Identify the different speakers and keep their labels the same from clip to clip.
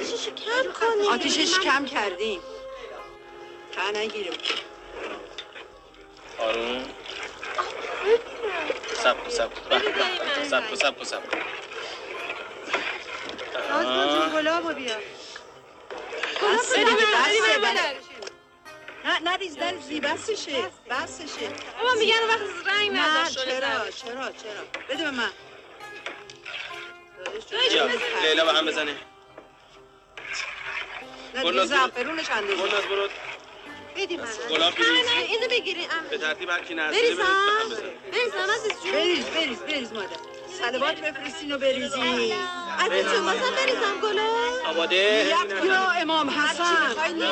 Speaker 1: آتیشش کم کنیم
Speaker 2: آتیشش کم کردیم. تا نگیریم.
Speaker 3: آروم. سب سب سب سب سب
Speaker 1: گلابو بیا.
Speaker 2: بس دیگه بسه بله. نه نریز نریز بسشه. بسشه.
Speaker 1: بابا میگن وقت رنگ
Speaker 2: نه
Speaker 1: نداشت
Speaker 2: چرا چرا چرا. بده به من.
Speaker 3: لیلا به هم بزنه.
Speaker 2: نه
Speaker 3: برو.
Speaker 2: زعفرونش اندازه
Speaker 3: گلناز برو
Speaker 1: بدی من
Speaker 3: گلاب
Speaker 1: نه
Speaker 3: بریز
Speaker 1: نه اینو بگیری
Speaker 3: به ترتیب هر کی نرسیده
Speaker 1: بریزم بریزم عزیز جون
Speaker 2: بریز بریز بریز مادر سلوات بفرستین و بریزین
Speaker 1: عزیز جون واسه بریزم گلاب
Speaker 3: آماده
Speaker 2: یا امام حسن
Speaker 3: بقیه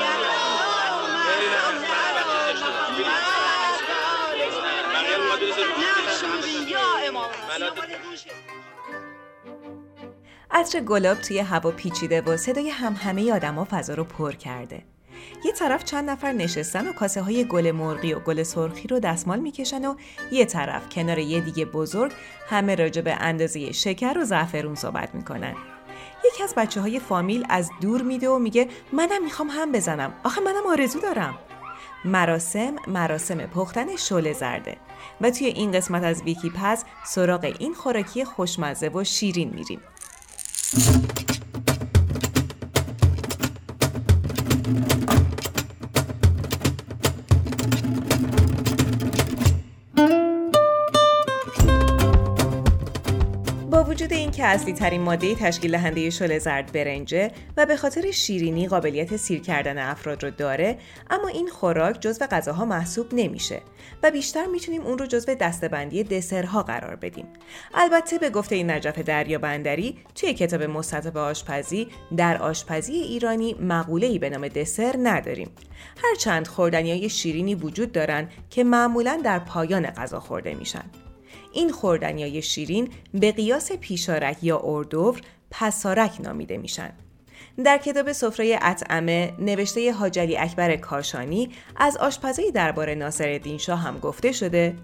Speaker 4: عطر گلاب توی هوا پیچیده و صدای هم همه آدما فضا رو پر کرده. یه طرف چند نفر نشستن و کاسه های گل مرغی و گل سرخی رو دستمال می‌کشن و یه طرف کنار یه دیگه بزرگ همه راجع به اندازه شکر و زعفرون صحبت می‌کنن. یکی از بچه های فامیل از دور میده و میگه منم می‌خوام هم بزنم. آخه منم آرزو دارم. مراسم مراسم پختن شله زرده و توی این قسمت از ویکی پز سراغ این خوراکی خوشمزه و شیرین میریم. اینکه اصلی ترین ماده تشکیل دهنده شل زرد برنجه و به خاطر شیرینی قابلیت سیر کردن افراد رو داره اما این خوراک جزو غذاها محسوب نمیشه و بیشتر می‌تونیم اون رو جزو دستبندی دسرها قرار بدیم. البته به گفته این نجف دریا بندری توی کتاب مستطب آشپزی در آشپزی ایرانی مقوله‌ای به نام دسر نداریم. هرچند خوردنی های شیرینی وجود دارن که معمولا در پایان غذا خورده میشن. این خوردنیای شیرین به قیاس پیشارک یا اردوور پسارک نامیده میشن. در کتاب سفره اطعمه نوشته حاجلی اکبر کاشانی از آشپزی دربار ناصرالدین شاه هم گفته شده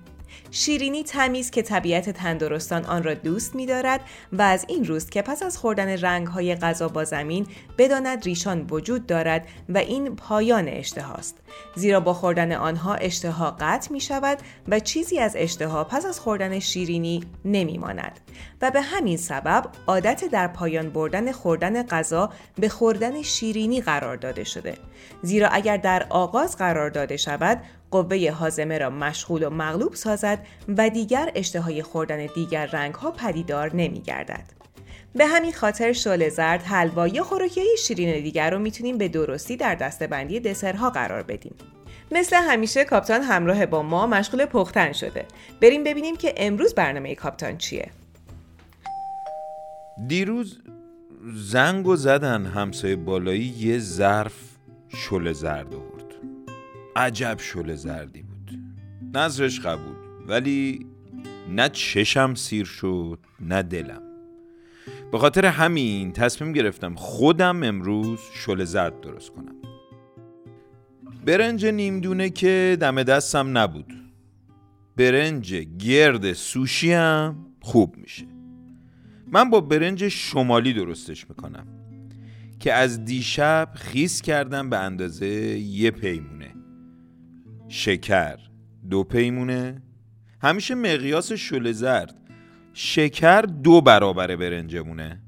Speaker 4: شیرینی تمیز که طبیعت تندرستان آن را دوست می‌دارد و از این روست که پس از خوردن رنگ‌های غذا با زمین بداند ریشان وجود دارد و این پایان اشتهاست. زیرا با خوردن آنها اشتها قطع می شود و چیزی از اشتها پس از خوردن شیرینی نمی ماند و به همین سبب عادت در پایان بردن خوردن غذا به خوردن شیرینی قرار داده شده. زیرا اگر در آغاز قرار داده شود قوه هاضمه را مشغول و مغلوب سازد و دیگر اشتهای خوردن دیگر رنگ ها پدیدار نمی گردد. به همین خاطر شل زرد، حلوا یا خوراکی شیرین دیگر رو می‌تونیم به درستی در دستبندی دسرها قرار بدیم. مثل همیشه کاپتان همراه با ما مشغول پختن شده. بریم ببینیم که امروز برنامه کاپتان چیه.
Speaker 5: دیروز زنگ و زدن همسایه بالایی یه ظرف شل زرد عجب شل زردی بود. نظرش قبول ولی نه چشم سیر شد نه دلم. به خاطر همین تصمیم گرفتم خودم امروز شل زرد درست کنم. برنج نیمدونه که دم دستم نبود. برنج گرد سوشی هم خوب میشه. من با برنج شمالی درستش می‌کنم که از دیشب خیس کردم به اندازه یه پیمونه. شکر. دو پیمونه. همیشه مقیاس شل زرد. شکر دو برابر برنجمونه.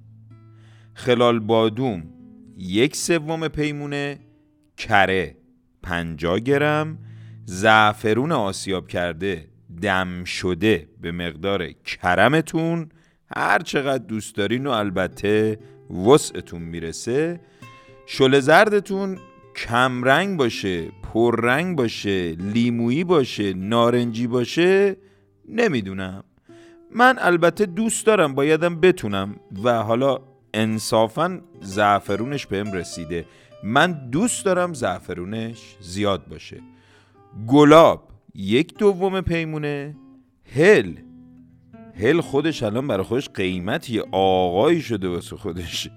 Speaker 5: خلال بادوم یک سوم پیمونه. کره پنجا گرم. زعفرون آسیاب کرده دم شده به مقدار کرمتون. هر چقدر دوست دارین و البته وسعتون می‌رسه شل زردتون کمرنگ باشه پررنگ باشه لیمویی باشه نارنجی باشه نمی‌دونم. من البته دوست دارم بایدم بتونم و حالا انصافا زعفرونش بهم رسیده. من دوست دارم زعفرونش زیاد باشه. گلاب یک دوم پیمونه. هل. هل خودش الان برای خودش قیمتی آقایی شده واسه خودش.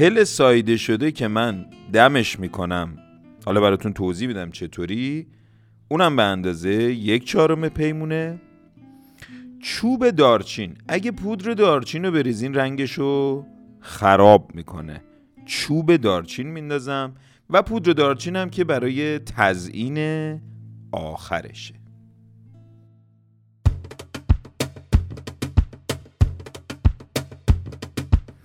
Speaker 5: هل سایده شده که من دمش می‌کنم؟ حالا براتون توضیح میدم چطوری. اونم به اندازه یک چهارم پیمونه. چوب دارچین. اگه پودر دارچین رو بریزین رنگشو خراب می‌کنه. چوب دارچین میندازم و پودر دارچینم که برای تزیین آخرشه.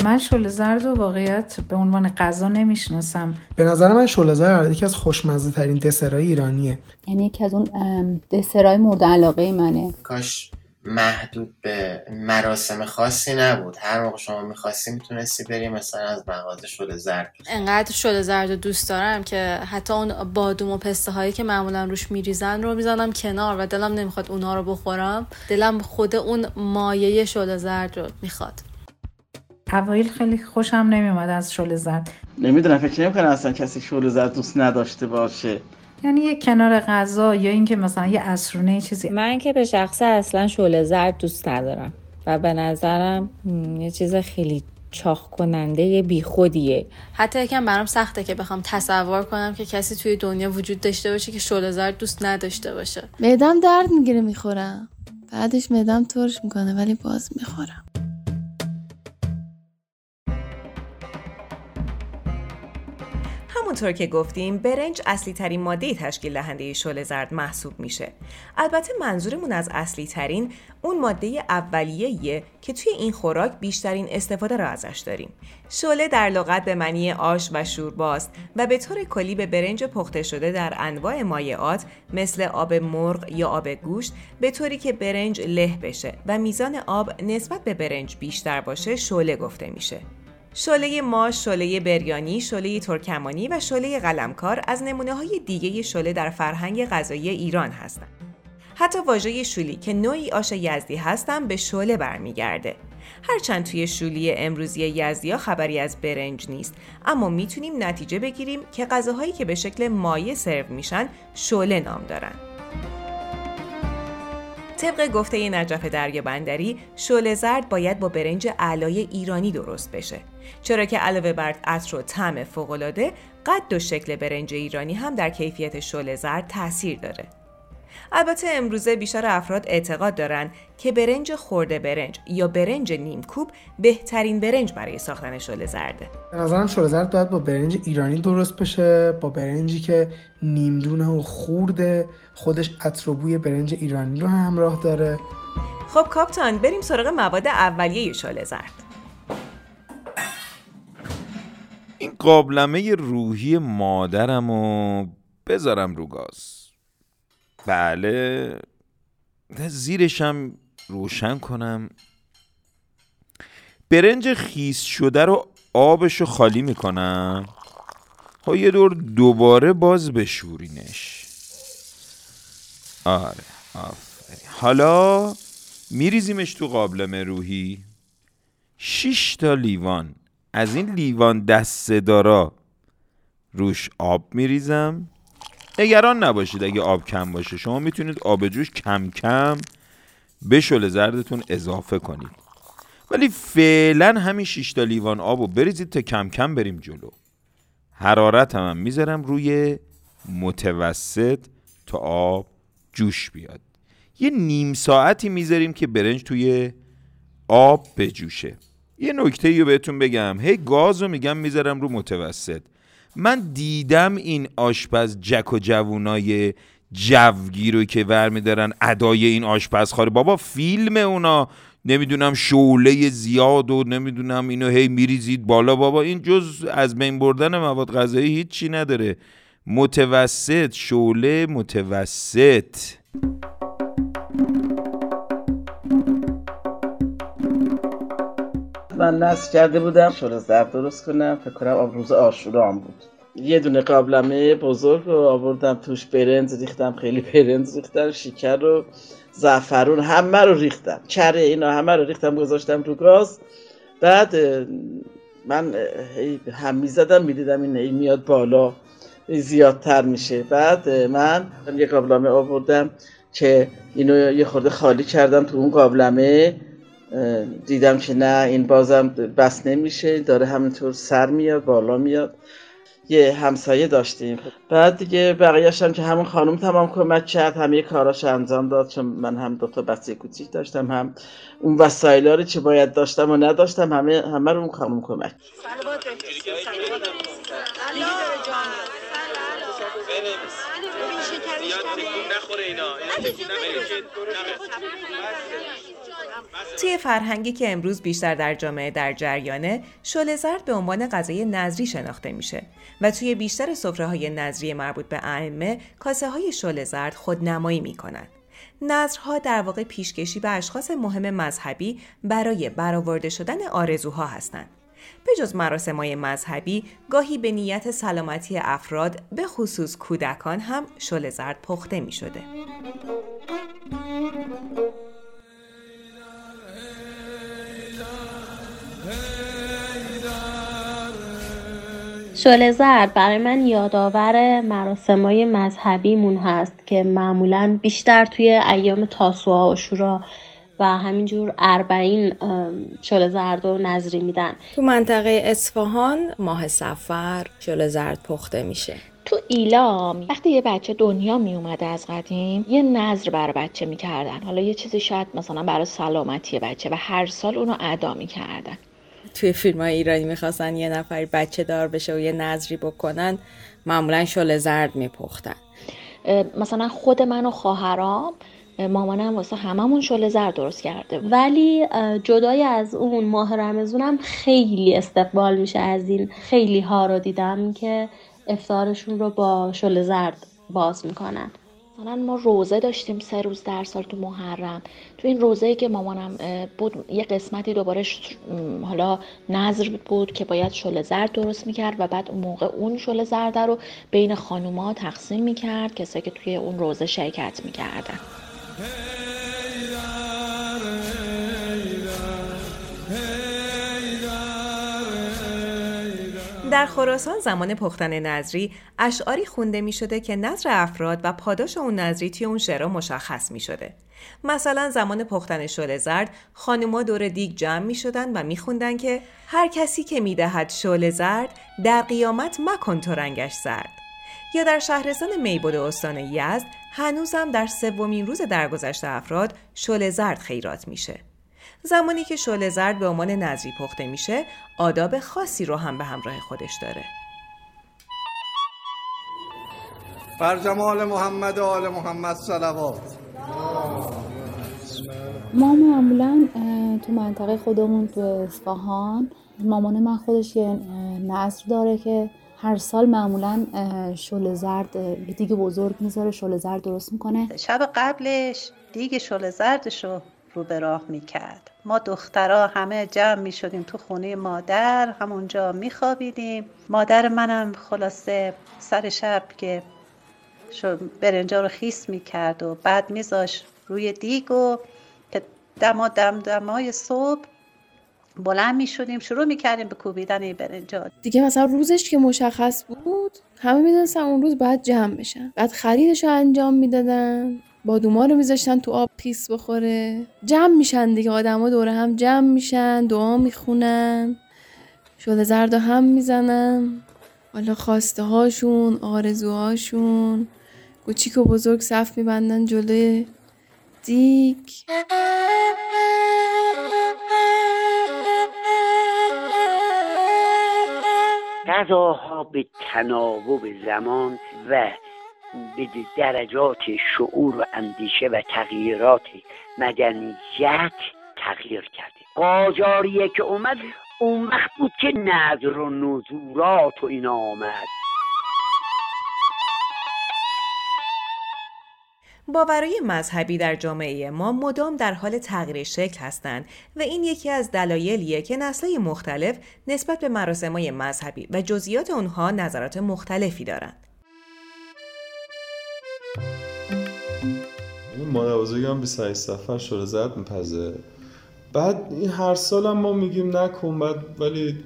Speaker 6: من شل زرد و واقعیت به عنوان غذا نمی‌شناسم.
Speaker 7: به نظر من شل زرد یکی از خوشمزه ترین دسرهای ایرانیه.
Speaker 8: یعنی یکی از اون ام، دسرهای مورد علاقه منه.
Speaker 9: کاش محدود به مراسم خاصی نبود. هر موقع شما می‌خواستی می‌تونستی بری مثلا از مغازه شده زرد
Speaker 10: انقدر شده زرد و دوست دارم که حتی اون بادوم و پسته هایی که معمولا روش میریزن رو می‌زنم کنار و دلم نمی‌خواد اونها رو بخورم. دلم خود اون مایه شده زرد رو می‌خواد.
Speaker 6: اوایل خیلی خوشم نمیومد از شل زرد.
Speaker 11: نمی‌دونم فکر نمی‌کنم اصلا کسی شل زرد دوست نداشته باشه.
Speaker 6: یعنی یه کنار غذا یا اینکه مثلا یه عصرونه یه چیزی.
Speaker 12: من که به شخص اصلا شعله زرد دوست ندارم و به نظرم یه چیز خیلی چاخ کننده بیخودیه.
Speaker 10: حتی یکم برام سخته که بخوام تصور کنم که کسی توی دنیا وجود داشته باشه که شعله زرد دوست نداشته باشه.
Speaker 13: معدم درد می‌گیره می‌خورم بعدش معدم ترش می‌کنه ولی باز می‌خورم
Speaker 4: همونطور که گفتیم برنج اصلی ترین ماده تشکیل دهنده شل زرد محسوب میشه. البته منظورمون از اصلی ترین اون ماده اولیه‌ایه که توی این خوراک بیشترین استفاده را ازش داریم. شله در لغت به معنی آش و شورباست و به طور کلی به برنج پخته شده در انواع مایعات مثل آب مرغ یا آب گوشت به طوری که برنج له بشه و میزان آب نسبت به برنج بیشتر باشه شله گفته میشه. شله ماش، شله بریانی، شله ترکمانی و شله قلمکار از نمونه های دیگه شله در فرهنگ غذایی ایران هستند. حتی واژه شولی که نوعی آش یزدی هستن به شله برمیگرده. هرچند توی شولی امروزی یزدیا خبری از برنج نیست اما می‌تونیم نتیجه بگیریم که غذاهایی که به شکل مایع سرو میشن شله نام دارن. طبق گفته نجف دریا بندری شله زرد باید با برنج علای ایرانی درست بشه. چرا که علاوه بر عطر و طعم فوق‌العاده قد و شکل برنج ایرانی هم در کیفیت شله زرد تاثیر داره. البته امروزه بیشتر افراد اعتقاد دارن که برنج خورده برنج یا برنج نیمکوب بهترین برنج برای ساختن شله زرده.
Speaker 7: به نظرم زرد باید با برنج ایرانی درست بشه با برنجی که نیمدونه و خورده خودش عطر و بوی برنج ایرانی رو همراه داره.
Speaker 4: خب کاپتان بریم سراغ مواد اولیه شله زرد.
Speaker 5: این قابلمه روحی مادرم رو بذارم رو گاز. بله زیرشم روشن کنم. برنج خیس شده رو آبش رو خالی می‌کنم. ها یه دور دوباره باز بشورینش. آره آفرین. حالا میریزیمش تو قابلمه روحی شش تا لیوان. از این لیوان دسته دارا روش آب میریزم. نگران نباشید اگه آب کم باشه. شما می‌تونید آب جوش کم کم به شل زردتون اضافه کنید. ولی فعلا همین 6 تا لیوان آب رو بریزید تا کم کم بریم جلو. حرارت هم, هم می‌ذارم روی متوسط تا آب جوش بیاد. یه نیم ساعتی می‌ذاریم که برنج توی آب بجوشه. یه نکته رو بهتون بگم. هی گاز رو میگم می‌ذارم رو متوسط. من دیدم این آشپز جک و جوونای جوگی رو که ور میدارن ادای این آشپزخواره. بابا فیلم اونا. نمی‌دونم شعله زیاد و نمی‌دونم اینو هی میریزید بالا. بابا این جز از بین بردن مواد غذایی هیچی نداره. متوسط شعله متوسط.
Speaker 11: من نصب کرده بودم. شل زرد درست کنم. فکر کنم آب روز آشورا بود. یه دونه قابلمه بزرگ رو آوردم توش برنج ریختم خیلی برنج ریختم شکر رو زعفرون همه رو ریختم. چره اینا همه رو ریختم گذاشتم رو گاز. بعد من هم می‌زدم می‌دیدم این میاد بالا. زیادتر میشه. بعد من یه قابلمه آوردم که اینو یه خورده خالی کردم تو اون قابلمه. دیدم که نه این بازم بس نمیشه داره همینطور سر میاد بالا میاد. یه همسایه داشتیم. بعد دیگه بقیهش هم که همون خانم تمام کمک کرد همه کاراش انجام داد چون من هم دوتا بچه کوچیک داشتم هم اون وسایل رو چه باید داشتم و نداشتم همه همه رو اون خانم کمک
Speaker 4: توی فرهنگی که امروز بیشتر در جامعه در جریانه شل زرد به عنوان غذای نظری شناخته میشه و توی بیشتر سفره های نظری مربوط به ائمه کاسه های شل زرد خودنمایی می‌کنن نظرها در واقع پیشکشی به اشخاص مهم مذهبی برای برآورده شدن آرزوها هستند. به جز مراسمای مذهبی گاهی به نیت سلامتی افراد به خصوص کودکان هم شل زرد پخته می شده.
Speaker 14: شل زرد برای من یادآور مراسمای مذهبیمون هست که معمولا بیشتر توی ایام تاسوعا و شورا و همینجور اربعین شل زرد و نظری میدن.
Speaker 12: تو منطقه اصفهان ماه سفر شل زرد پخته میشه.
Speaker 15: تو ایلام وقتی یه بچه دنیا می اومده از قدیم یه نظر برای بچه می‌کردن. حالا یه چیزی شاید مثلا برای سلامتی بچه و هر سال اونو ادا می‌کردن.
Speaker 12: توی فیلم های ایرانی می‌خواستن یه نفر بچه دار بشه و یه نظری بکنن معمولا شل زرد میپختن.
Speaker 15: مثلا خود من و خواهرام مامانم واسه هممون شل زرد درست کرده
Speaker 14: ولی جدای از اون ماه رمزونم خیلی استقبال میشه از این خیلی ها رو دیدم که افطارشون رو با شل زرد باز می‌کنن.
Speaker 15: مثلا ما روزه داشتیم سه روز در سال تو محرم. تو این روزه که مامانم بود یه قسمتی دوباره حالا نظر بود که باید شل زرد درست می‌کرد و بعد اون موقع اون شل زرد رو بین خانوما تقسیم می‌کرد کسایی که توی اون روزه شرکت می‌کردن.
Speaker 4: در خراسان زمان پختن نظری اشعاری خونده می شده که نظر افراد و پاداش اون نظری توی اون شعرها مشخص می شده. مثلا زمان پختن شل زرد خانوما دور دیگ جمع می شدن و می خوندن که هر کسی که می دهد شل زرد در قیامت مکن تو رنگش زرد. یا در شهرستان میبود استان یزد هنوزم در سومین روز درگذشت افراد شل زرد خیرات میشه. زمانی که شل زرد به عنوان نظری پخته میشه آداب خاصی رو هم به همراه خودش داره.
Speaker 16: بر جمال محمد و آل محمد صلوات.
Speaker 8: ما معمولا تو منطقه خودمون تو اصفهان. مامان من خودش یه نظر داره که هر سال معمولا شل زرد یه دیگه بزرگ می‌ذاره شل زرد درست می‌کنه.
Speaker 2: شب قبلش دیگه شل زردشو رو به راه می‌کرد. ما دخترها همه جمع می‌شدیم تو خونه مادر همونجا میخوابیدیم. مادر منم خلاصه سر شب که برنجا رو خیس می‌کرد و بعد میذاش روی دیگ و که دما دم دمای صبح بلند می شدیم شروع می کردیم به کوبیدن برنجات.
Speaker 13: دیگه مثلا روزش که مشخص بود همه می‌دونستن اون روز باید جمع بشن. بعد خریدش رو انجام می‌دادن. بادوما رو میذاشتن تو آب خیس بخوره. جمع میشن دیگه آدما دوره هم جمع میشن دعا می‌خونن شده زرد هم می‌زنن. حالا خواسته هاشون آرزوهاشون. کوچیک و بزرگ صف میبندن جلوی دیگ.
Speaker 17: غذاها به تناوب زمان و به درجات شعور و اندیشه و تغییرات مدنیت تغییر کرده. قاجاریه که اومد اون وقت بود که نظر و نزورات و اینا آمد.
Speaker 4: باورهای مذهبی در جامعه ما مدام در حال تغییر شکل هستند و این یکی از دلایلیه که نسل‌های مختلف نسبت به مراسم‌های مذهبی و جزئیات اونها نظرات مختلفی دارند.
Speaker 18: مادر بزرگم 28 سفر شده زد میپزه. بعد این هر سال هم ما میگیم نکن بعد ولی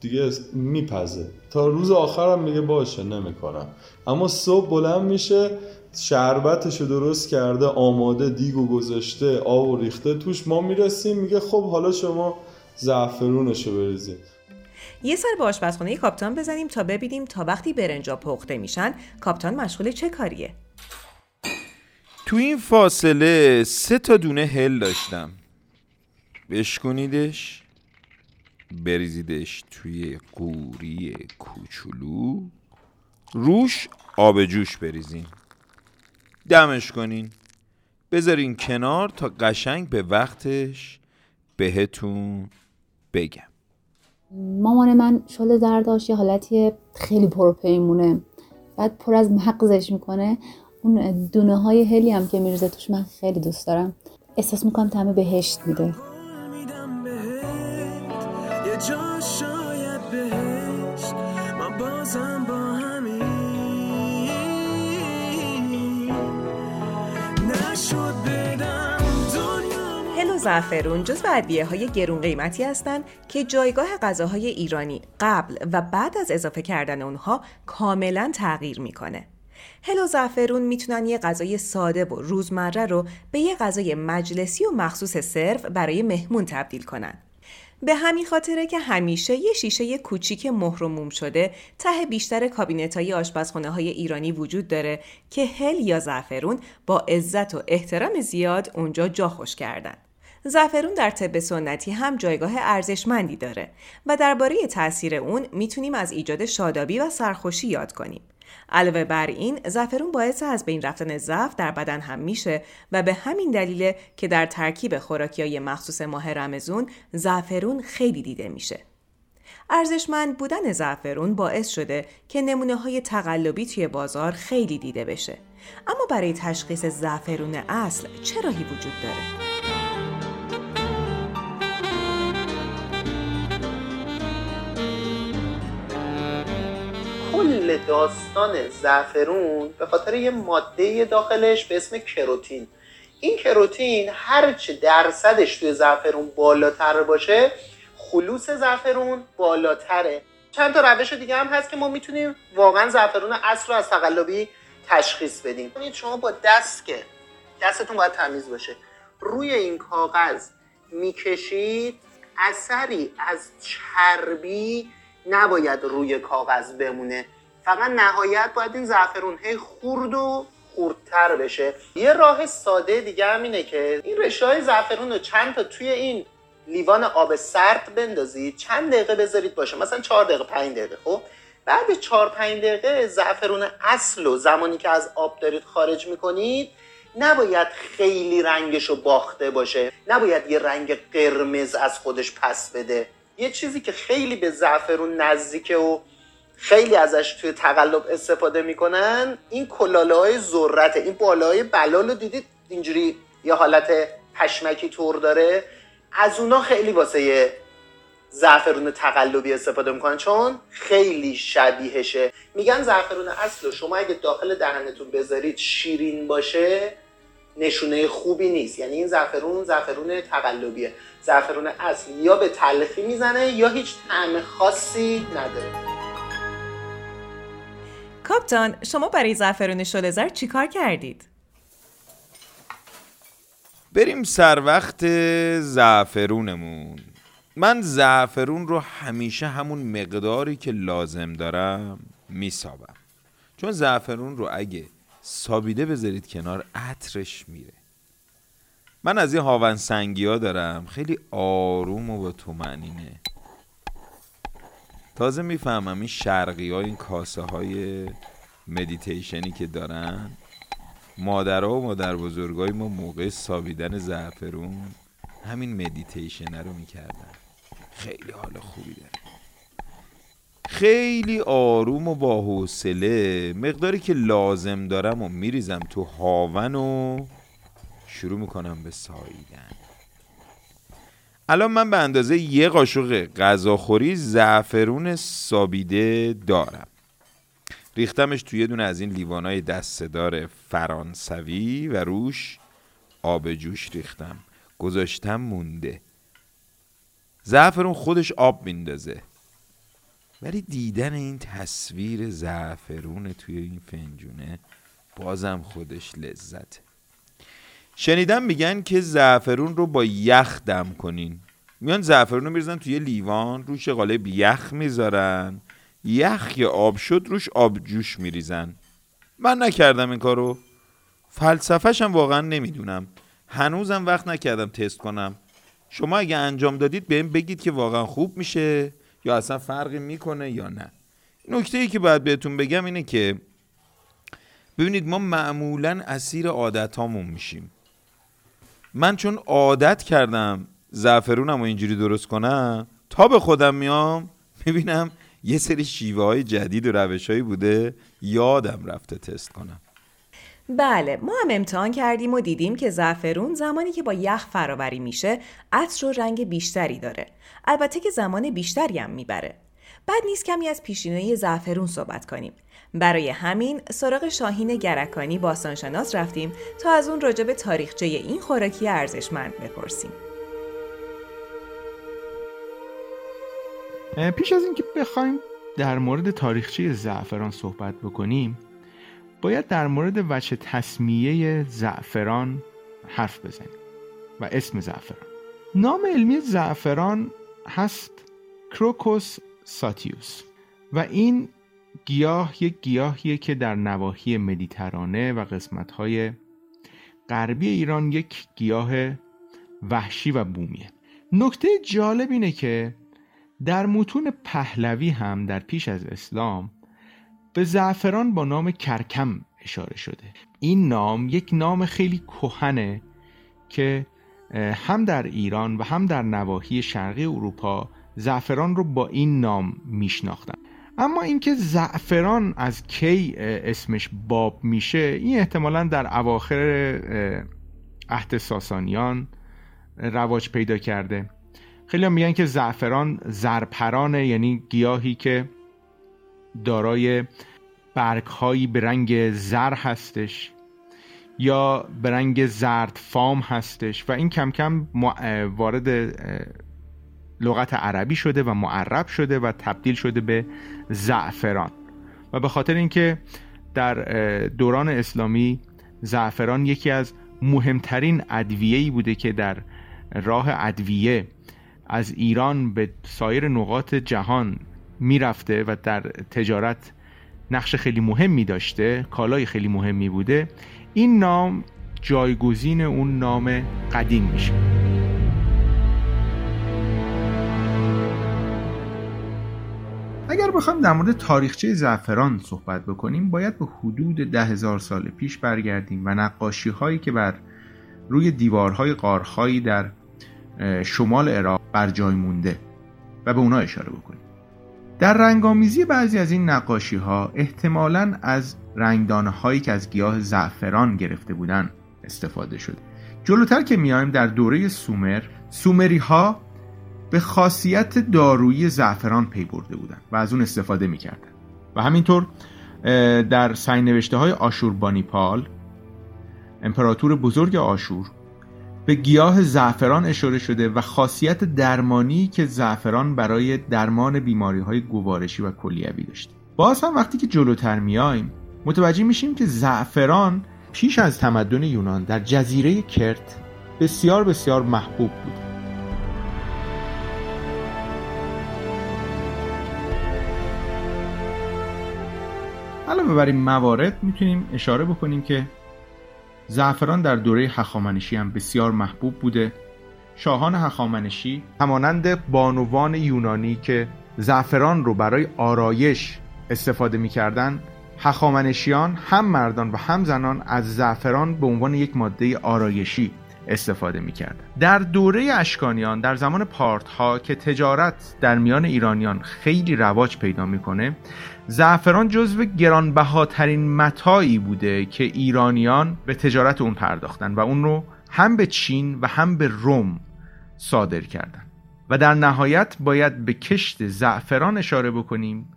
Speaker 18: دیگه میپزه. تا روز آخرم میگه باشه نمی‌کنم. اما صبح بلند میشه شربتشو درست کرده آماده دیگو گذاشته آب و ریخته توش ما می‌رسیم میگه خب حالا شما زعفرونشو بریزید
Speaker 4: یه سر به آشپزخونه کاپتان بزنیم تا ببینیم تا وقتی برنجا پخته میشن کاپتان مشغول چه کاریه؟
Speaker 5: تو این فاصله سه تا دونه هل داشتم. بشکنیدش بریزیدش توی قوری کوچولو روش آب جوش بریزین دمش کنین. بذارین کنار تا قشنگ به وقتش بهتون بگم.
Speaker 8: مامان من شل زرد داشت یه حالتی خیلی پرپیمونه بعد پر از مغزش می‌کنه. اون دونه های هلی هم که میرزه توش من خیلی دوست دارم. احساس می‌کنم تعم بهشت میده.
Speaker 4: زعفرون جز ادویه های گرون قیمتی هستند که جایگاه غذاهای ایرانی قبل و بعد از اضافه کردن اونها کاملا تغییر می‌کنه. هل و زعفرون می‌تونن یه غذای ساده و روزمره رو به یه غذای مجلسی و مخصوص سرو برای مهمون تبدیل کنن. به همین خاطره که همیشه یه شیشه کوچیک مهر و موم شده ته بیشتر کابینت های آشپزخونه های ایرانی وجود داره که هل یا زعفرون با عزت و احترام زیاد اونجا جا خوش کردن. زعفرون در طب سنتی هم جایگاه ارزشمندی داره و درباره تاثیر اون می‌تونیم از ایجاد شادابی و سرخوشی یاد کنیم. علاوه بر این زعفرون باعث از بین رفتن ضعف در بدن هم میشه و به همین دلیله که در ترکیب خوراکیای مخصوص ماه رمزون زعفرون خیلی دیده میشه. ارزشمند بودن زعفرون باعث شده که نمونه های تقلبی توی بازار خیلی دیده بشه. اما برای تشخیص زعفرون اصل چه راهی وجود داره؟
Speaker 19: کل داستان زعفرون به خاطر یه ماده داخلش به اسم کروتین. این کروتین هرچه درصدش توی زعفرون بالاتر باشه خلوص زعفرون بالاتره. چند تا روش دیگه هم هست که ما می‌تونیم واقعا زعفرون اصل رو از تقلبی تشخیص بدیم. شما با دست که دستتون باید تمیز باشه روی این کاغذ می‌کشید اثری از چربی نباید روی کاغذ بمونه. فقط نهایت باید این زعفرون هی خورد و خوردتر بشه. یه راه ساده دیگه هم اینه که این رشته های زعفرون رو چند تا توی این لیوان آب سرد بندازید. چند دقیقه بذارید باشه. مثلا چهار دقیقه پنج دقیقه. خب؟ بعد چهار پنج دقیقه زعفرون اصل و زمانی که از آب دارید خارج می‌کنید نباید خیلی رنگش رو باخته باشه. نباید یه رنگ قرمز از خودش پس بده. یه چیزی که خیلی به زعفرون نزدیکه و خیلی ازش توی تقلب استفاده می‌کنن این کلاله های ذرته. این بالای بلال رو دیدید؟ اینجوری یه حالت پشمکی طور داره. از اونا خیلی واسه زعفرون تقلبی استفاده می‌کنن چون خیلی شبیهشه. میگن زعفرون اصل شما اگه داخل دهنتون بذارید شیرین باشه نشونه خوبی نیست. یعنی این زعفرون زعفرون تقلبیه. زعفرون اصل. یا به تلخی می‌زنه یا هیچ طعم خاصی نداره.
Speaker 4: کاپتان شما برای زعفرون شلزر چیکار کردید؟
Speaker 5: بریم سر وقت زعفرونمون. من زعفرون رو همیشه همون مقداری که لازم دارم میسابم. چون زعفرون رو اگه سابیده بذارید کنار عطرش میره. من از این هاون سنگی ها دارم خیلی آروم و با تو معنینه تازه می‌فهمم این شرقی ها این کاسه های مدیتیشنی که دارن مادرها و مادر بزرگای ما موقع سابیدن زعفرون همین مدیتیشن رو می‌کردن. خیلی حال خوبی داره. خیلی آروم و با حوصله. مقداری که لازم دارم و میریزم تو هاون و شروع می‌کنم به ساییدن. الان من به اندازه یه قاشق غذاخوری زعفرون سابیده دارم. ریختمش توی یه دونه از این لیوانای دستدار فرانسوی و روش آب جوش ریختم. گذاشتم مونده. زعفرون خودش آب میندازه. ولی دیدن این تصویر زعفرون توی این فنجونه بازم خودش لذته شنیدم میگن که زعفرون رو با یخ دم کنین. میان زعفرون رو میریزن توی لیوان روش قالب یخ می‌ذارن. یخ که آب شد روش آب جوش میریزن. من نکردم این کارو. فلسفهش هم واقعا نمی‌دونم. هنوزم وقت نکردم تست کنم. شما اگه انجام دادید بهم بگید که واقعا خوب میشه. یا اصلا فرقی می‌کنه یا نه. نکته ای که باید بهتون بگم اینه که ببینید ما معمولا اسیر عادت هامون میشیم. من چون عادت کردم زعفرونم و اینجوری درست کنم تا به خودم میام می‌بینم یه سری شیوه های جدید و روش هایی بوده یادم رفته تست کنم.
Speaker 4: بله ما هم امتحان کردیم و دیدیم که زعفرون زمانی که با یخ فراوری میشه عطر و رنگ بیشتری داره. البته که زمان بیشتری هم می‌بره. بعد نیست کمی از پیشینه زعفرون صحبت کنیم. برای همین سراغ شاهین گرکانی باستانشناس رفتیم تا از اون راجع به تاریخچه این خوراکی ارزشمند بپرسیم.
Speaker 20: پیش از اینکه بخوایم در مورد تاریخچه زعفران صحبت بکنیم باید در مورد وجه تصمیه زعفران حرف بزنیم و اسم زعفران. نام علمی زعفران هست کروکوس ساتیوس و این گیاه یک گیاهیه که در نواحی مدیترانه و قسمت‌های غربی ایران یک گیاه وحشی و بومیه. نکته جالب اینه که در متون پهلوی هم در پیش از اسلام به زعفران با نام کرکم اشاره شده. این نام یک نام خیلی کهنه که هم در ایران و هم در نواحی شرقی اروپا زعفران رو با این نام میشناختن. اما اینکه زعفران از کی اسمش باب میشه این احتمالا در اواخر عهد ساسانیان رواج پیدا کرده. خیلی میگن که زعفران زرپرانه یعنی گیاهی که دارای برگهایی به رنگ زر هستش یا به رنگ زرد فام هستش و این کم کم وارد لغت عربی شده و معرب شده و تبدیل شده به زعفران. و به خاطر اینکه در دوران اسلامی زعفران یکی از مهمترین ادویه‌ای بوده که در راه ادویه از ایران به سایر نقاط جهان می‌رفته و در تجارت نقش خیلی مهمی داشته کالای خیلی مهمی بوده این نام جایگزین اون نام قدیم میشه. اگر بخوایم در مورد تاریخچه زعفران صحبت بکنیم باید به حدود ده هزار سال پیش برگردیم و نقاشی هایی که بر روی دیوارهای قارهایی در شمال عراق بر جای مونده و به اونا اشاره بکنیم. در رنگامیزی بعضی از این نقاشی ها احتمالا از رنگدانه هایی که از گیاه زعفران گرفته بودن استفاده شده. جلوتر که میایم در دوره سومر سومری ها به خاصیت دارویی زعفران پی برده بودند و از اون استفاده می‌کردن و همینطور در سینوشته های آشوربانیپال امپراتور بزرگ آشور به گیاه زعفران اشاره شده و خاصیت درمانی که زعفران برای درمان بیماری های گوارشی و کلیوی داشته. باز هم وقتی که جلوتر میایم متوجه میشیم که زعفران پیش از تمدن یونان در جزیره کرت بسیار بسیار محبوب بود. علاوه بر این موارد می‌تونیم اشاره بکنیم که زعفران در دوره هخامنشی هم بسیار محبوب بوده. شاهان هخامنشی همانند بانوان یونانی که زعفران رو برای آرایش استفاده می‌کردن هخامنشیان هم مردان و هم زنان از زعفران به عنوان یک ماده آرایشی استفاده می‌کردن. در دوره اشکانیان در زمان پارت ها که تجارت در میان ایرانیان خیلی رواج پیدا می‌کنه زعفران جزو گرانبهاترین متاعی بوده که ایرانیان به تجارت اون پرداختن و اون رو هم به چین و هم به روم صادر کردن. و در نهایت باید به کشت زعفران اشاره بکنیم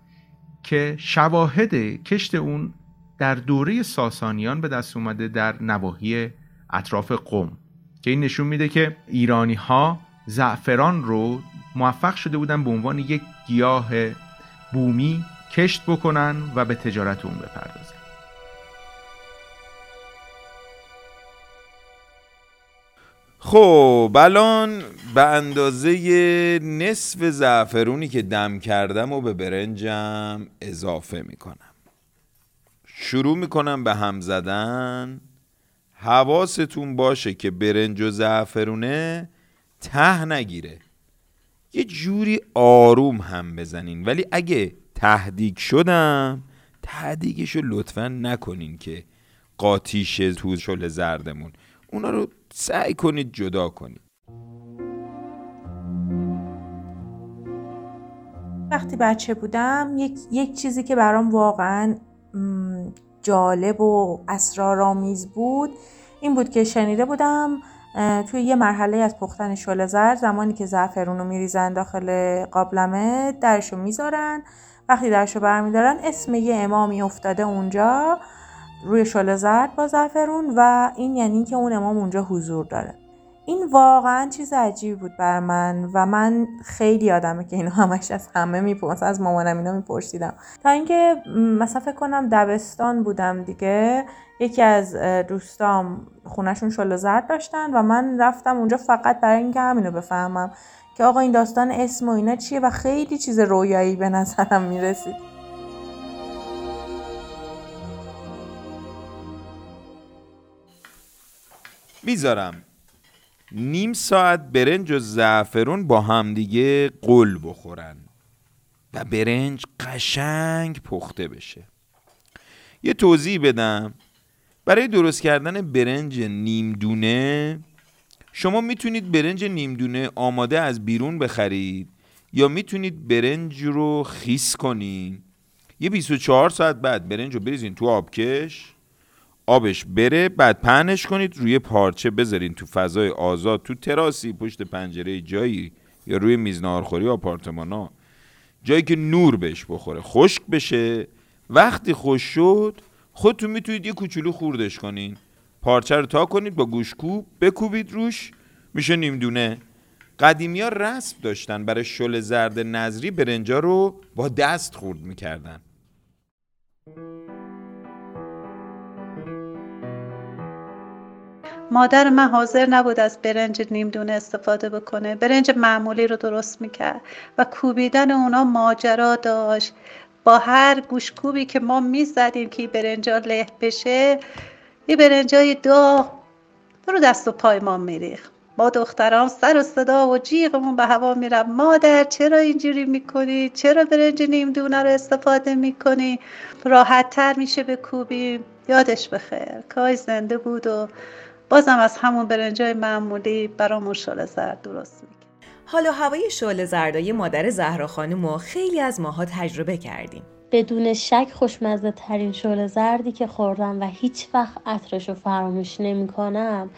Speaker 20: که شواهد کشت اون در دوره ساسانیان به دست اومده در نواحی اطراف قم که این نشون میده که ایرانی ها زعفران رو موفق شده بودن به عنوان یک گیاه بومی کشت بکنن و به تجارت اون بپردازن.
Speaker 5: خب الان به اندازه نصف زعفرونی که دم کردم و به برنجم اضافه می‌کنم. شروع می‌کنم به هم زدن. حواستون باشه که برنج و زعفرونه ته نگیره. یه جوری آروم هم بزنین. ولی اگه تهدیگ شدم. تهدیگشو لطفا نکنین که قاطیش تو شل زردمون. اونا رو سعی کنید جدا کنید.
Speaker 21: وقتی بچه بودم یک, یک چیزی که برام واقعا جالب و اسرارآمیز بود این بود که شنیده بودم توی یه مرحله از پختن شل زرد زمانی که زعفرون رو میریزن داخل قابلمه درشو می‌ذارن. وقتی درشو برمیدارن اسم یه امامی افتاده اونجا روی شل زرد با زعفرون و این یعنی که اون امام اونجا حضور داره. این واقعا چیز عجیبی بود بر من و من خیلی یادمه که اینو همش از همه می‌پرسم از مامانم اینا میپرسیدم. تا اینکه مثلا فکر کنم دبستان بودم دیگه. یکی از دوستام خونشون شل زرد داشتن و من رفتم اونجا فقط برای اینکه همینو بفهمم. که آقا این داستان اسم و اینا چیه و خیلی چیز رویایی به نظرم می‌رسید.
Speaker 5: می‌ذارم. نیم ساعت برنج و زعفرون با همدیگه قل بخورن و برنج قشنگ پخته بشه. یه توضیح بدم. برای درست کردن برنج نیم دونه شما می‌تونید برنج نیم دونه آماده از بیرون بخرید یا می‌تونید برنج رو خیس کنین. یه 24 ساعت بعد برنج رو بریزین تو آبکش. آبش بره بعد پهنش کنید روی پارچه بذارین تو فضای آزاد تو تراسی پشت پنجره جایی یا روی میز ناهارخوری آپارتمان ها جایی که نور بهش بخوره خشک بشه. وقتی خوش شد خودتون می‌تونید یه کوچولو خوردش کنین. پارچه رو تا کنید با گوشکوب بکوبید روش. میشه نیم دونه. قدیمی ها رسم داشتن برای شل زرد نظری برنجا رو با دست خورد می‌کردن.
Speaker 2: مادر من حاضر نبود از برنج نیم دونه استفاده بکنه. برنج معمولی رو درست می‌کرد و کوبیدن اونا ماجرا داشت. با هر گوشکوبی که ما می‌زدیم که برنجا له بشه یه برنجای داغ رو دست و پای ما میریخت. ما دختران سر و صدا و جیغمون به هوا میرم مادر چرا اینجوری می‌کنی؟ چرا برنج نیم دونه رو استفاده می‌کنی؟ راحت تر میشه بکوبیم. یادش بخیر. کاش زنده بود و بازم از همون برنجای معمولی برامون شل زرد درست می‌کنه
Speaker 4: حال و هوای شعله زردای مادر زهرا خانم خیلی از ماها تجربه کردیم.
Speaker 14: بدون شک خوشمزه ترین شل زردی که خوردم و هیچ وقت عطرش رو فراموش نمی کنم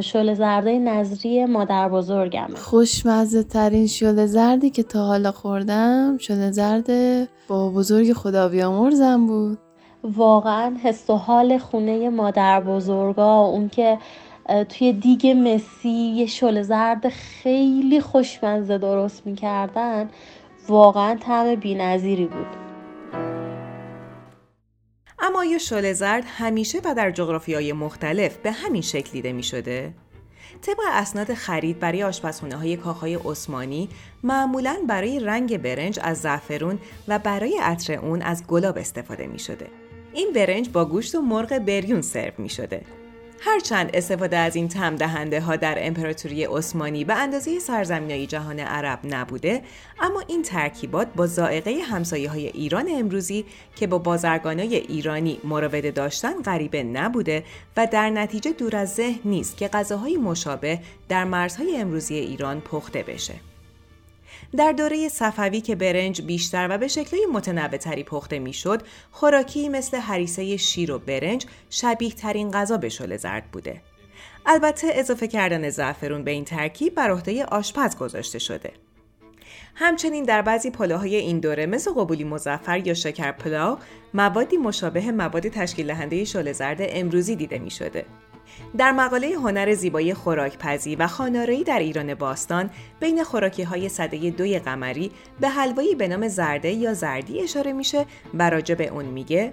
Speaker 14: شل زردای نظری مادر بزرگم
Speaker 13: خوشمزه ترین شل زردی که تا حالا خوردم شل زرد با بزرگ خدا بیامرزم بود.
Speaker 14: واقعا حس و حال خونه مادر بزرگا اون که توی دیگ مسی یه شل زرد خیلی خوشمزه درست می‌کردن واقعا طعم بینظیری بود.
Speaker 4: اما آیا شل زرد همیشه و در جغرافیای مختلف به همین شکل دیده می شده؟ طبق اسناد خرید برای آشپزخونه های کاخهای عثمانی معمولا برای رنگ برنج از زعفرون و برای عطر اون از گلاب استفاده می شده. این برنج با گوشت و مرغ بریون سرو می شده. هرچند استفاده از این تم دهنده ها در امپراتوری عثمانی به اندازه سرزمینای جهان عرب نبوده اما این ترکیبات با ذائقه همسایه های ایران امروزی که با بازرگانای ایرانی مراوده داشتن غریبه نبوده و در نتیجه دور از ذهن نیست که غذاهای مشابه در مرزهای امروزی ایران پخته بشه. در دوره صفوی که برنج بیشتر و به شکلهای متنوعتری پخته می‌شد، خوراکی مثل هریسه شیر و برنج شبیه ترین غذا به شل زرد بوده. البته اضافه کردن زعفرون به این ترکیب بر عهده آشپز گذاشته شده. همچنین در بعضی پلاهای این دوره مثل قبولی مزفر یا شکر پلاو موادی مشابه مواد تشکیل دهنده شل زرد امروزی دیده می شده. در مقاله هنر زیبایی خوراکپزی و خانارایی در ایران باستان بین خوراکی های صده دوی قمری به حلوایی به نام زرده یا زردی اشاره میشه و راجع به اون میگه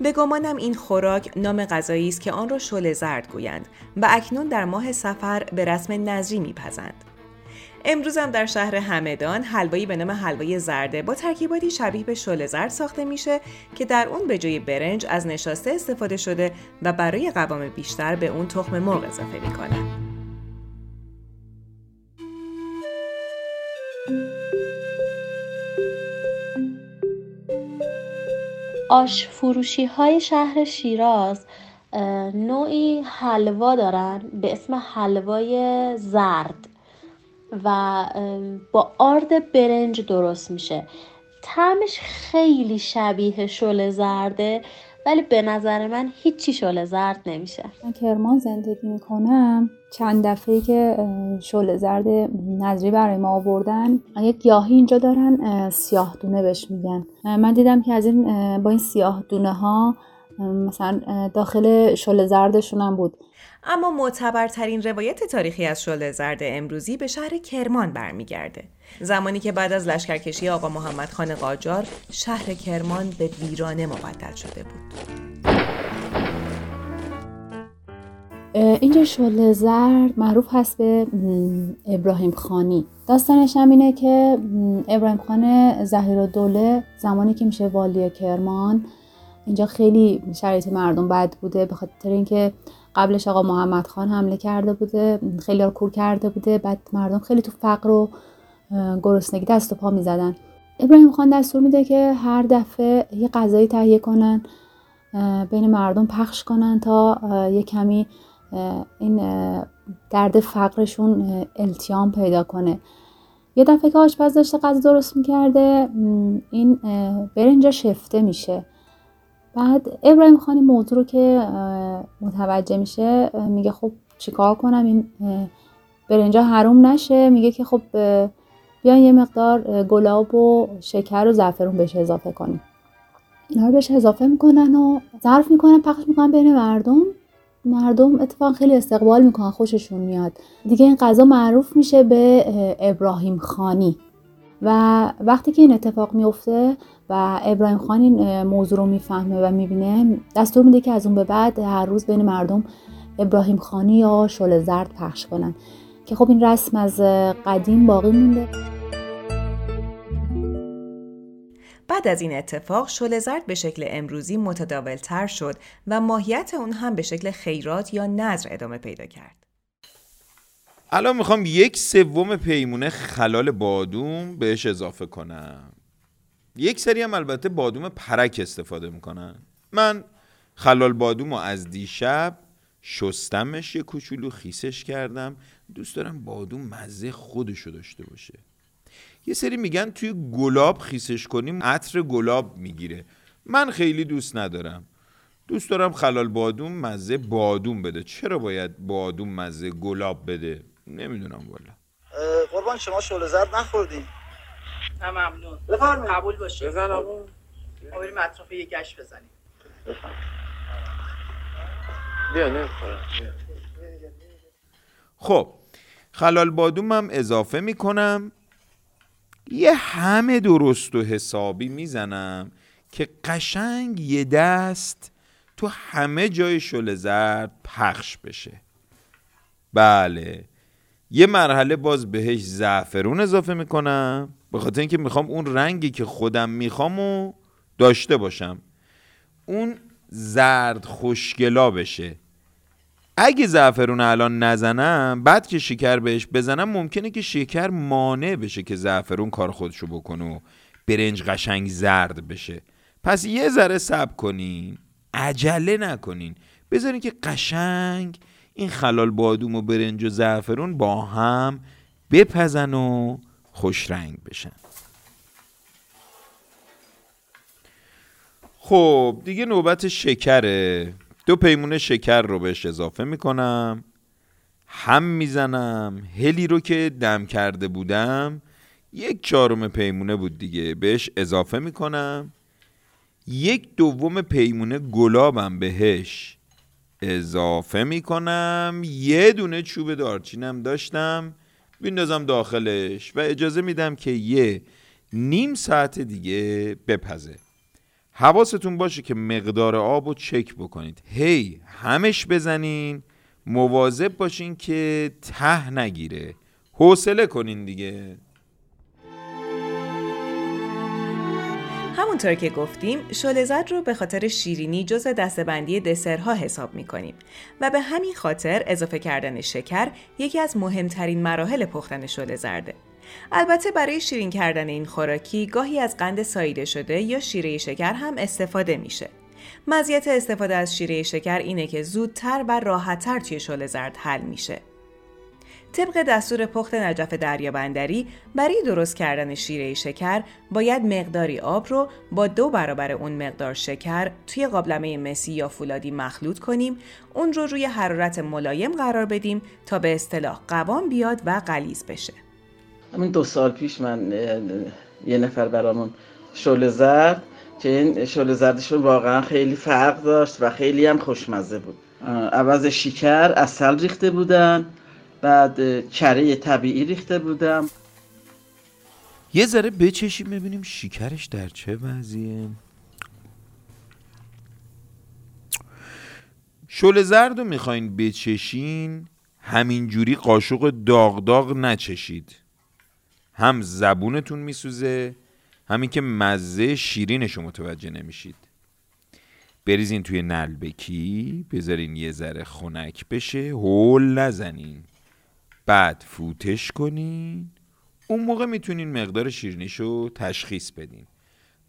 Speaker 4: به گمانم این خوراک نام غذایی است که آن را شل زرد گویند و اکنون در ماه سفر به رسم نظری میپزند. امروز هم در شهر همدان حلوایی به نام حلوای زرده با ترکیباتی شبیه به شل زرد ساخته میشه که در اون به جای برنج از نشاسته استفاده شده و برای قوام بیشتر به اون تخم مرغ اضافه می‌کنن.
Speaker 14: آش فروشی های شهر شیراز نوعی حلوا دارن به اسم حلوای زرد و با آرد برنج درست میشه. طعمش خیلی شبیه شل زرده ولی به نظر من هیچی شل زرد نمیشه.
Speaker 8: من کرمان زندگی می‌کنم چند دفعه که شل زرد نظری برای ما آوردن. یک گیاهی اینجا دارن سیاه دونه بهش میگن. من دیدم که از این با این سیاه دونه ها مثلا داخل شل زردشون هم بود.
Speaker 4: اما معتبرترین روایت تاریخی از شله زرد امروزی به شهر کرمان برمیگرده. زمانی که بعد از لشکرکشی آقا محمد خان قاجار شهر کرمان به ویرانه مبدل شده بود.
Speaker 8: اینجا شله زرد معروف هست به ابراهیم خانی. داستانش هم اینه که ابراهیم خان زهیر دوله زمانی که میشه والی کرمان اینجا خیلی شرایط مردم بد بوده به خاطر اینکه قبلش آقا محمد خان حمله کرده بوده خیلی ها کور کرده بوده بعد مردم خیلی تو فقر و گرسنگی دست و پا می‌زدن. ابراهیم خان دستور میده که هر دفعه یه غذایی تهیه کنن بین مردم پخش کنن تا یه کمی این درد فقرشون التیام پیدا کنه. یه دفعه که آشپز داشته غذا درست می‌کرده این برنجا شفته میشه. بعد ابراهیم خانی موضوع رو که متوجه میشه میگه خب چیکار کنم؟ این برنجا حروم نشه. میگه که خب بیان یه مقدار گلاب و شکر و زعفرون بهش اضافه کنیم. اینا رو بهش اضافه می‌کنن و ظرف می‌کنن پخش می‌کنن بین مردم. مردم اتفاقا خیلی استقبال می‌کنن خوششون میاد. دیگه این غذا معروف میشه به ابراهیم خانی. و وقتی که این اتفاق میفته و ابراهیم خان این موضوع رو می‌فهمه و می‌بینه دستور میده که از اون به بعد هر روز بین مردم ابراهیم خانی یا شل زرد پخش کنن که خب این رسم از قدیم باقی مونده
Speaker 4: بعد از این اتفاق شل زرد به شکل امروزی متداول تر شد و ماهیت اون هم به شکل خیرات یا نظر ادامه پیدا کرد.
Speaker 5: الان می‌خوام یک سوم پیمونه خلال بادوم بهش اضافه کنم. یک سری هم البته بادوم پرک استفاده می‌کنن. من خلال بادوم رو از دیشب شستمش یه کوچولو خیسش کردم. دوست دارم بادوم مزه خودشو داشته باشه. یه سری میگن توی گلاب خیسش کنیم عطر گلاب می‌گیره. من خیلی دوست ندارم. دوست دارم خلال بادوم مزه بادوم بده. چرا باید بادوم مزه گلاب بده؟ نمی‌دونم والا.
Speaker 22: قربان شما شعله زرد نخوردین
Speaker 23: نه ممنون.
Speaker 22: بفرمایید.
Speaker 23: قبول باشه.
Speaker 22: بزن آقا.
Speaker 23: ما بریم اطراف یه گشت بزنیم.
Speaker 22: بیا نمی‌خورم
Speaker 5: خب خلال بادوم هم اضافه می‌کنم. یه همه درست و حسابی می‌زنم که قشنگ یه دست تو همه جای شل زرد پخش بشه. بله. یه مرحله باز بهش زعفرون اضافه می‌کنم. به خاطر اینکه می‌خوام اون رنگی که خودم می‌خوام و داشته باشم. اون زرد خوشگلا بشه. اگه زعفرون الان نزنم بعد که شکر بهش بزنم ممکنه که شکر مانع بشه که زعفرون کار خودشو بکنه و برنج قشنگ زرد بشه. پس یه ذره صبر کنین. عجله نکنین. بذارین که قشنگ این خلال بادوم و برنج و زعفرون با هم بپزن و خوش رنگ بشن. خب دیگه نوبت شکره. دو پیمونه شکر رو بهش اضافه می‌کنم. هم می‌زنم. هلی رو که دم کرده بودم یک چهارم پیمونه بود دیگه. بهش اضافه می‌کنم. یک دوم پیمونه گلابم بهش. اضافه می‌کنم. یه دونه چوب دارچینم داشتم. بیندازم داخلش و اجازه میدم که یه نیم ساعت دیگه بپزه. حواستون باشه که مقدار آب رو چک بکنید. هی همش بزنین. مواظب باشین که ته نگیره. حوصله کنین دیگه.
Speaker 4: همونطور که گفتیم شلزد رو به خاطر شیرینی جز دستبندی دسرها حساب می کنیم و به همین خاطر اضافه کردن شکر یکی از مهمترین مراحل پختن شلزرده. البته برای شیرین کردن این خوراکی گاهی از قند ساییده شده یا شیره شکر هم استفاده میشه. مزیت استفاده از شیره شکر اینه که زودتر و راحتتر توی شل زرد حل میشه. طبق دستور پخت نجف دریابندری برای درست کردن شیره شکر باید مقداری آب رو با دو برابر اون مقدار شکر توی قابلمه مسی یا فولادی مخلوط کنیم. اون رو روی حرارت ملایم قرار بدیم تا به اصطلاح قوام بیاد و غلیظ بشه.
Speaker 11: همین دو سال پیش من یه نفر برامون شل زرد که این شل زردشون واقعا خیلی فرق داشت و خیلی هم خوشمزه بود. عوض شکر اصل ریخته بودن. بعد کره طبیعی ریخته بودم.
Speaker 5: یه ذره بچشیم ببینیم شکرش در چه وضعیه. شل زرد رو می‌خواین بچشین همینجوری قاشق داغ داغ نچشید. هم زبونتون میسوزه همین که مزه شیرینش رو متوجه نمیشید. بریزین توی نلبکی بذارین یه ذره خنک بشه هول نزنین. بعد فوتش کنین. اون موقع می‌تونین مقدار شیرینیشو تشخیص بدین.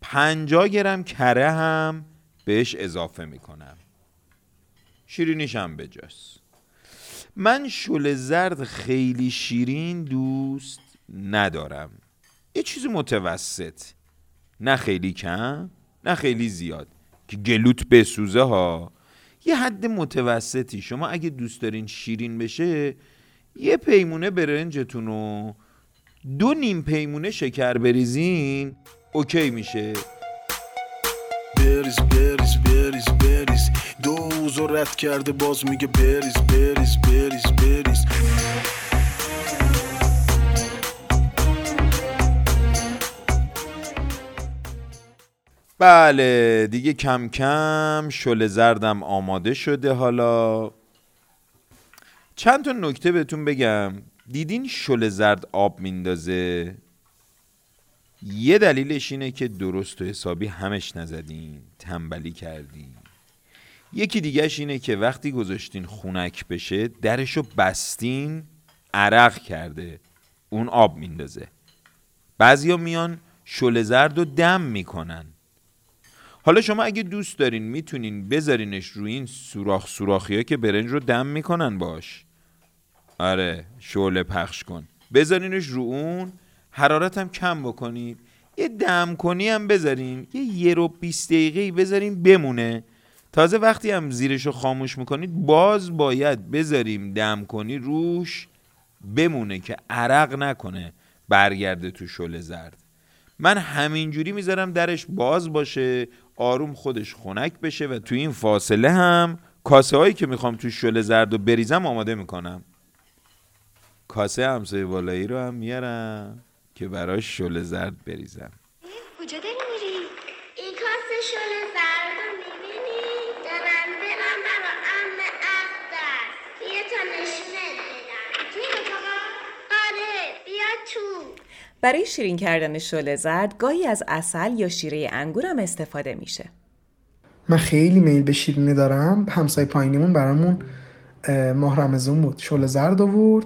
Speaker 5: پنجا گرم کره هم بهش اضافه می‌کنم. شیرینیش هم بجاست. من شل زرد خیلی شیرین دوست ندارم. یه چیز متوسط. نه خیلی کم نه خیلی زیاد. که گلوت بسوزه ها. یه حد متوسطی. شما اگه دوست دارین شیرین بشه یه پیمونه برنجتون رو دو نیم پیمونه شکر بریزین اوکی میشه.
Speaker 24: بریز بریز بریز بریز. دوز و رد کرده باز میگه بریز بریز بریز بریز.
Speaker 5: بله دیگه کم کم شل زردم آماده شده حالا. چند تا نکته بهتون بگم. دیدین شل زرد آب میندازه؟ یه دلیلش اینه که درست و حسابی همش نزدین تنبلی کردین. یکی دیگهش اینه که وقتی گذاشتین خونک بشه درشو بستین عرق کرده اون آب میندازه. بعضیا میان شل زرد و دم می‌کنن. حالا شما اگه دوست دارین می‌تونین بذارینش روی این سوراخ سوراخی ها که برنج رو دم می‌کنن باش. آره شعله پخش کن. بذارینش رو اون حرارت هم کم بکنید یه دم کنی هم بذارین. یه یه رو 20 دقیقه بذارین بمونه. تازه وقتی هم زیرش رو خاموش می‌کنید باز باید بذاریم دم کنی روش بمونه که عرق نکنه برگرده تو شل زرد. من همینجوری می‌ذارم درش باز باشه آروم خودش خنک بشه و تو این فاصله هم کاسه هایی که می‌خوام تو شل زرد و بریزم آماده می‌کنم. کاسه همسایه بالایی رو هم میارم که براش شل زرد بریزم.
Speaker 25: کجا داری میری؟ این کاسه شل زرد رو می‌بینی؟ دارم برم برا ام عقد است. بیا تا نشونت بدم توی اتاقا؟ آره بیا تو.
Speaker 4: برای شیرین کردن شل زرد گاهی از اصل یا شیره انگور هم استفاده میشه.
Speaker 7: من خیلی میل به شیرینی دارم. همسایه پایینیمون برامون اه، ماه رمزون بود. شل زرد آورد.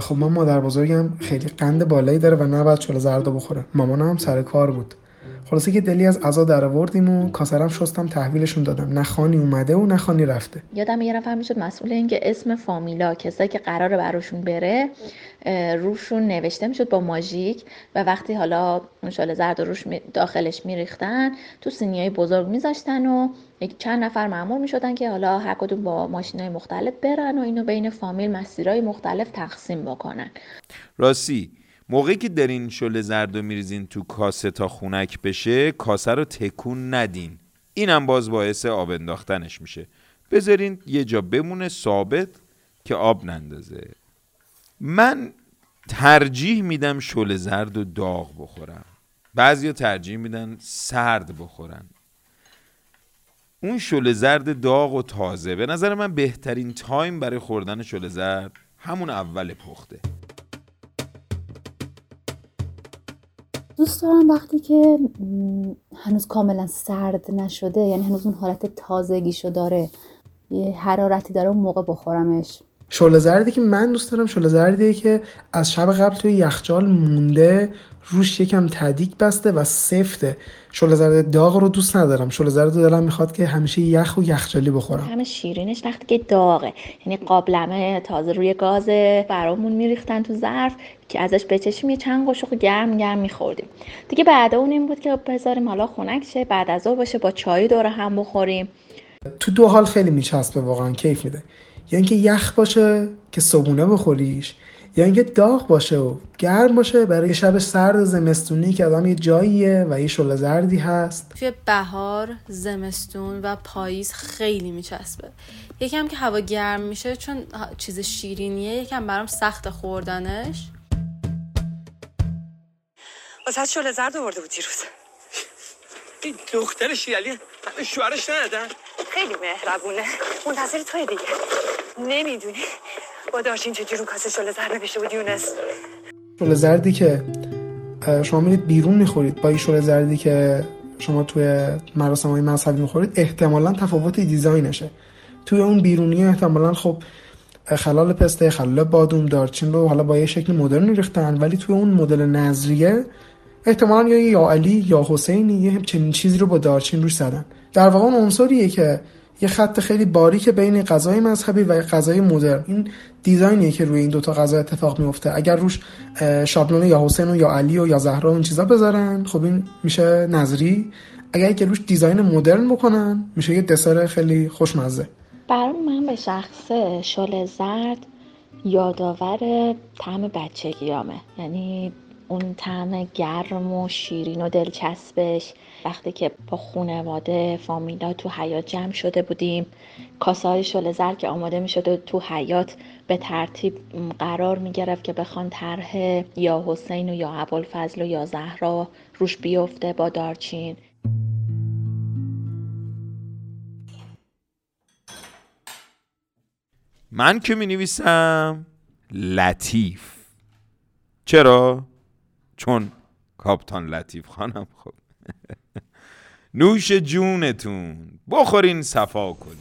Speaker 7: خب من مادر بزرگم خیلی قند بالایی داره و نباید شل زرد بخوره. مامانم سر کار بود. خلاصه که دلی از عزا در آوردیم و کاسرم شستم تحویلشون دادم. نه خانی اومده و نه خانی رفته.
Speaker 15: یادم یه نفر می‌شد مسئول این که اسم فامیلا کسایی که قراره براشون بره روشون نوشته می‌شد با ماژیک و وقتی حالا اون شال زرد رو روش می- داخلش میریختن تو سینیای بزرگ میذاشتن و یک چند نفر معمول می‌شدن که حالا هر کدوم با ماشینای مختلف برن و اینو بین فامیل مسیرهای مختلف تقسیم بکنن.
Speaker 5: راستی موقعی که دارین شل زرد رو میریزین تو کاسه تا خونک بشه کاسه رو تکون ندین. اینم باز باعث آب انداختنش میشه. بذارین یه جا بمونه ثابت که آب نندازه. من ترجیح میدم شل زرد و داغ بخورم. بعضیا ترجیح میدن سرد بخورن. اون شل زرد داغ و تازه به نظر من بهترین تایم برای خوردن شل زرد همون اول پخته.
Speaker 8: دوست دارم وقتی که هنوز کاملا سرد نشده یعنی هنوز اون حالت تازگیشو داره یه حرارتی داره اون موقع بخورمش.
Speaker 7: شله زردی که من دوست دارم شله زردیه که از شب قبل توی یخچال مونده روش یکم تدیک بسته و سفته. شله زرد داغ رو دوست ندارم. شله زرد دلم می‌خواد که همیشه یخ و یخچالی بخورم.
Speaker 14: همه شیرینش وقتی که داغه. یعنی قابلمه تازه روی گاز برامون میریختن تو ظرف که ازش بچشیم یه چند قاشق گرم گرم میخوردیم. دیگه بعد اون این بود که بذاریم حالا خنک شه بعد از ظهر باشه با چای دور هم بخوریم.
Speaker 7: تو دو حال خیلی میچسبه واقعا کیف میده. یا اینکه یخ باشه که صبونه بخوریش یا اینکه داغ باشه و گرم باشه برای شب سرد زمستونی که آدم یه جاییه و یه شله زردی هست.
Speaker 10: توی بهار زمستون و پاییز خیلی میچسبه. یکم که هوا گرم میشه چون چیز شیرینیه یکم برام سخت خوردنش.
Speaker 26: واسه شله زرد آورده بود دیروز. این دختر شیرالی همه شوهرش ندادن؟ خیلی مهربونه. منتظر توی دیگه. نمی‌دونی. با داشتین چجور اون کاسه شله زرد نوشته بود یونس.
Speaker 7: شله زردی که شما میرید بیرون می‌خورید. با این شله زردی که شما توی مراسم های مذهبی می‌خورید احتمالا تفاوت دیزاینشه. توی اون بیرونی احتمالا خب خلال پسته خلال بادوم دارچین رو حالا با یه شکل مدرن ریختن ولی توی اون مدل نظریه احتمالا یا یا علی یا حسینی یه چنین چیزی رو با دارچین روش زدن. در واقع اون عنصریه که یه خط خیلی باریک بین غذای مذهبی و غذای مدرن. این دیزاینیه که روی این دوتا غذا اتفاق میفته اگر روش شابلون یا حسین و یا علی و یا زهرا و این چیزا بذارن خب این میشه نظری. اگر که روش دیزاین مدرن بکنن میشه یه دسر خیلی خوشمزه.
Speaker 14: برای من به شخصه شل زرد یادآور طعم بچگیامه یعنی اون طعم گرم و شیرین و دلچسبش. وقتی که با خونواده فامیلا تو حیات جمع شده بودیم کاسه های شل زرد که آماده می شده تو حیات به ترتیب قرار می گرفت که بخوان طرح یا حسین و یا ابوالفضل و یا زهرا روش بیفته با دارچین.
Speaker 5: من که می نویسم لطیف. چرا؟ چون کاپتان لطیف خانم خب. نوش جونتون بخورین صفا کنین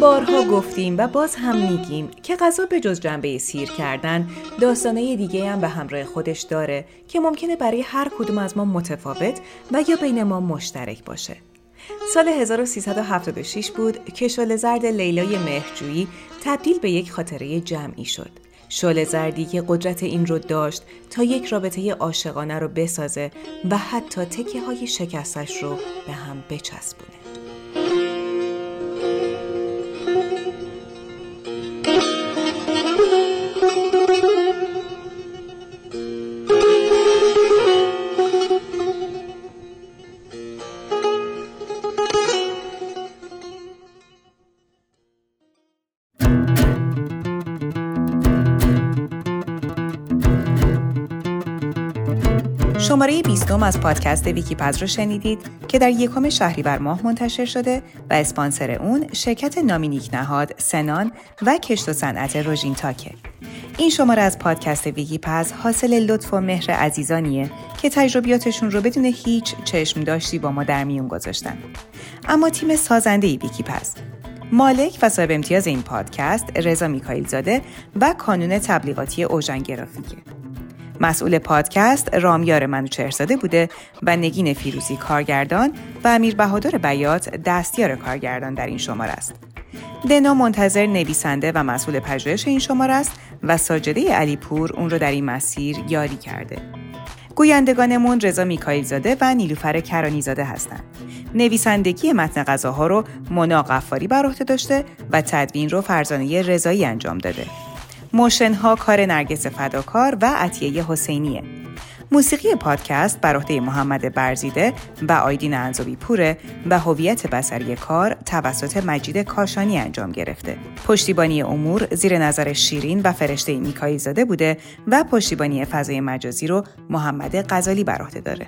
Speaker 4: بارها گفتیم و باز هم میگیم که غذا به جز جنبه سیر کردن داستانه دیگه هم به همراه خودش داره که ممکنه برای هر کدوم از ما متفاوت و یا بین ما مشترک باشه. سال 1376 بود که شل زرد لیلای مهرجویی تبدیل به یک خاطره جمعی شد. شل زردی که قدرت این رو داشت تا یک رابطه عاشقانه رو بسازه و حتی تکه های شکستش رو به هم بچسبونه. شماره 20 از پادکست ویکی پز رو شنیدید که در یکم شهریور ماه منتشر شده و اسپانسر اون شرکت نامینیک نهاد سنان و کشت و صنعت روژین تاکه. این شماره از پادکست ویکی پز حاصل لطف و مهر عزیزانیه که تجربیاتشون رو بدون هیچ چشم داشتی با ما در میون گذاشتن. اما تیم سازنده ویکی پز مالک و صاحب امتیاز این پادکست رضا میکائیل زاده و کانون تبلیغاتی اوژن گرافیکه. مسئول پادکست رامیار منوچهرزاده بوده و نگین فیروزی کارگردان و امیر بهادر بیات دستیار کارگردان در این شماره است. دنا منتظر نویسنده و مسئول پژوهش این شماره است و ساجده علیپور اون رو در این مسیر یاری کرده. گویندگانمون رضا میکائیل زاده و نیلوفر کرانی زاده هستند. نویسندگی متن غذاها رو مونا غفاری بر عهده داشته و تدوین رو فرزانه رضایی انجام داده. موشن ها کار نرگس فداکار و عطیه حسینیه. موسیقی پادکست بر عهده محمد برزیده و آیدین انزوی پوره و هویت بصری کار توسط مجید کاشانی انجام گرفته. پشتیبانی امور زیر نظر شیرین و فرشته میکایی زاده بوده و پشتیبانی فضای مجازی رو محمد غزالی بر عهده داره.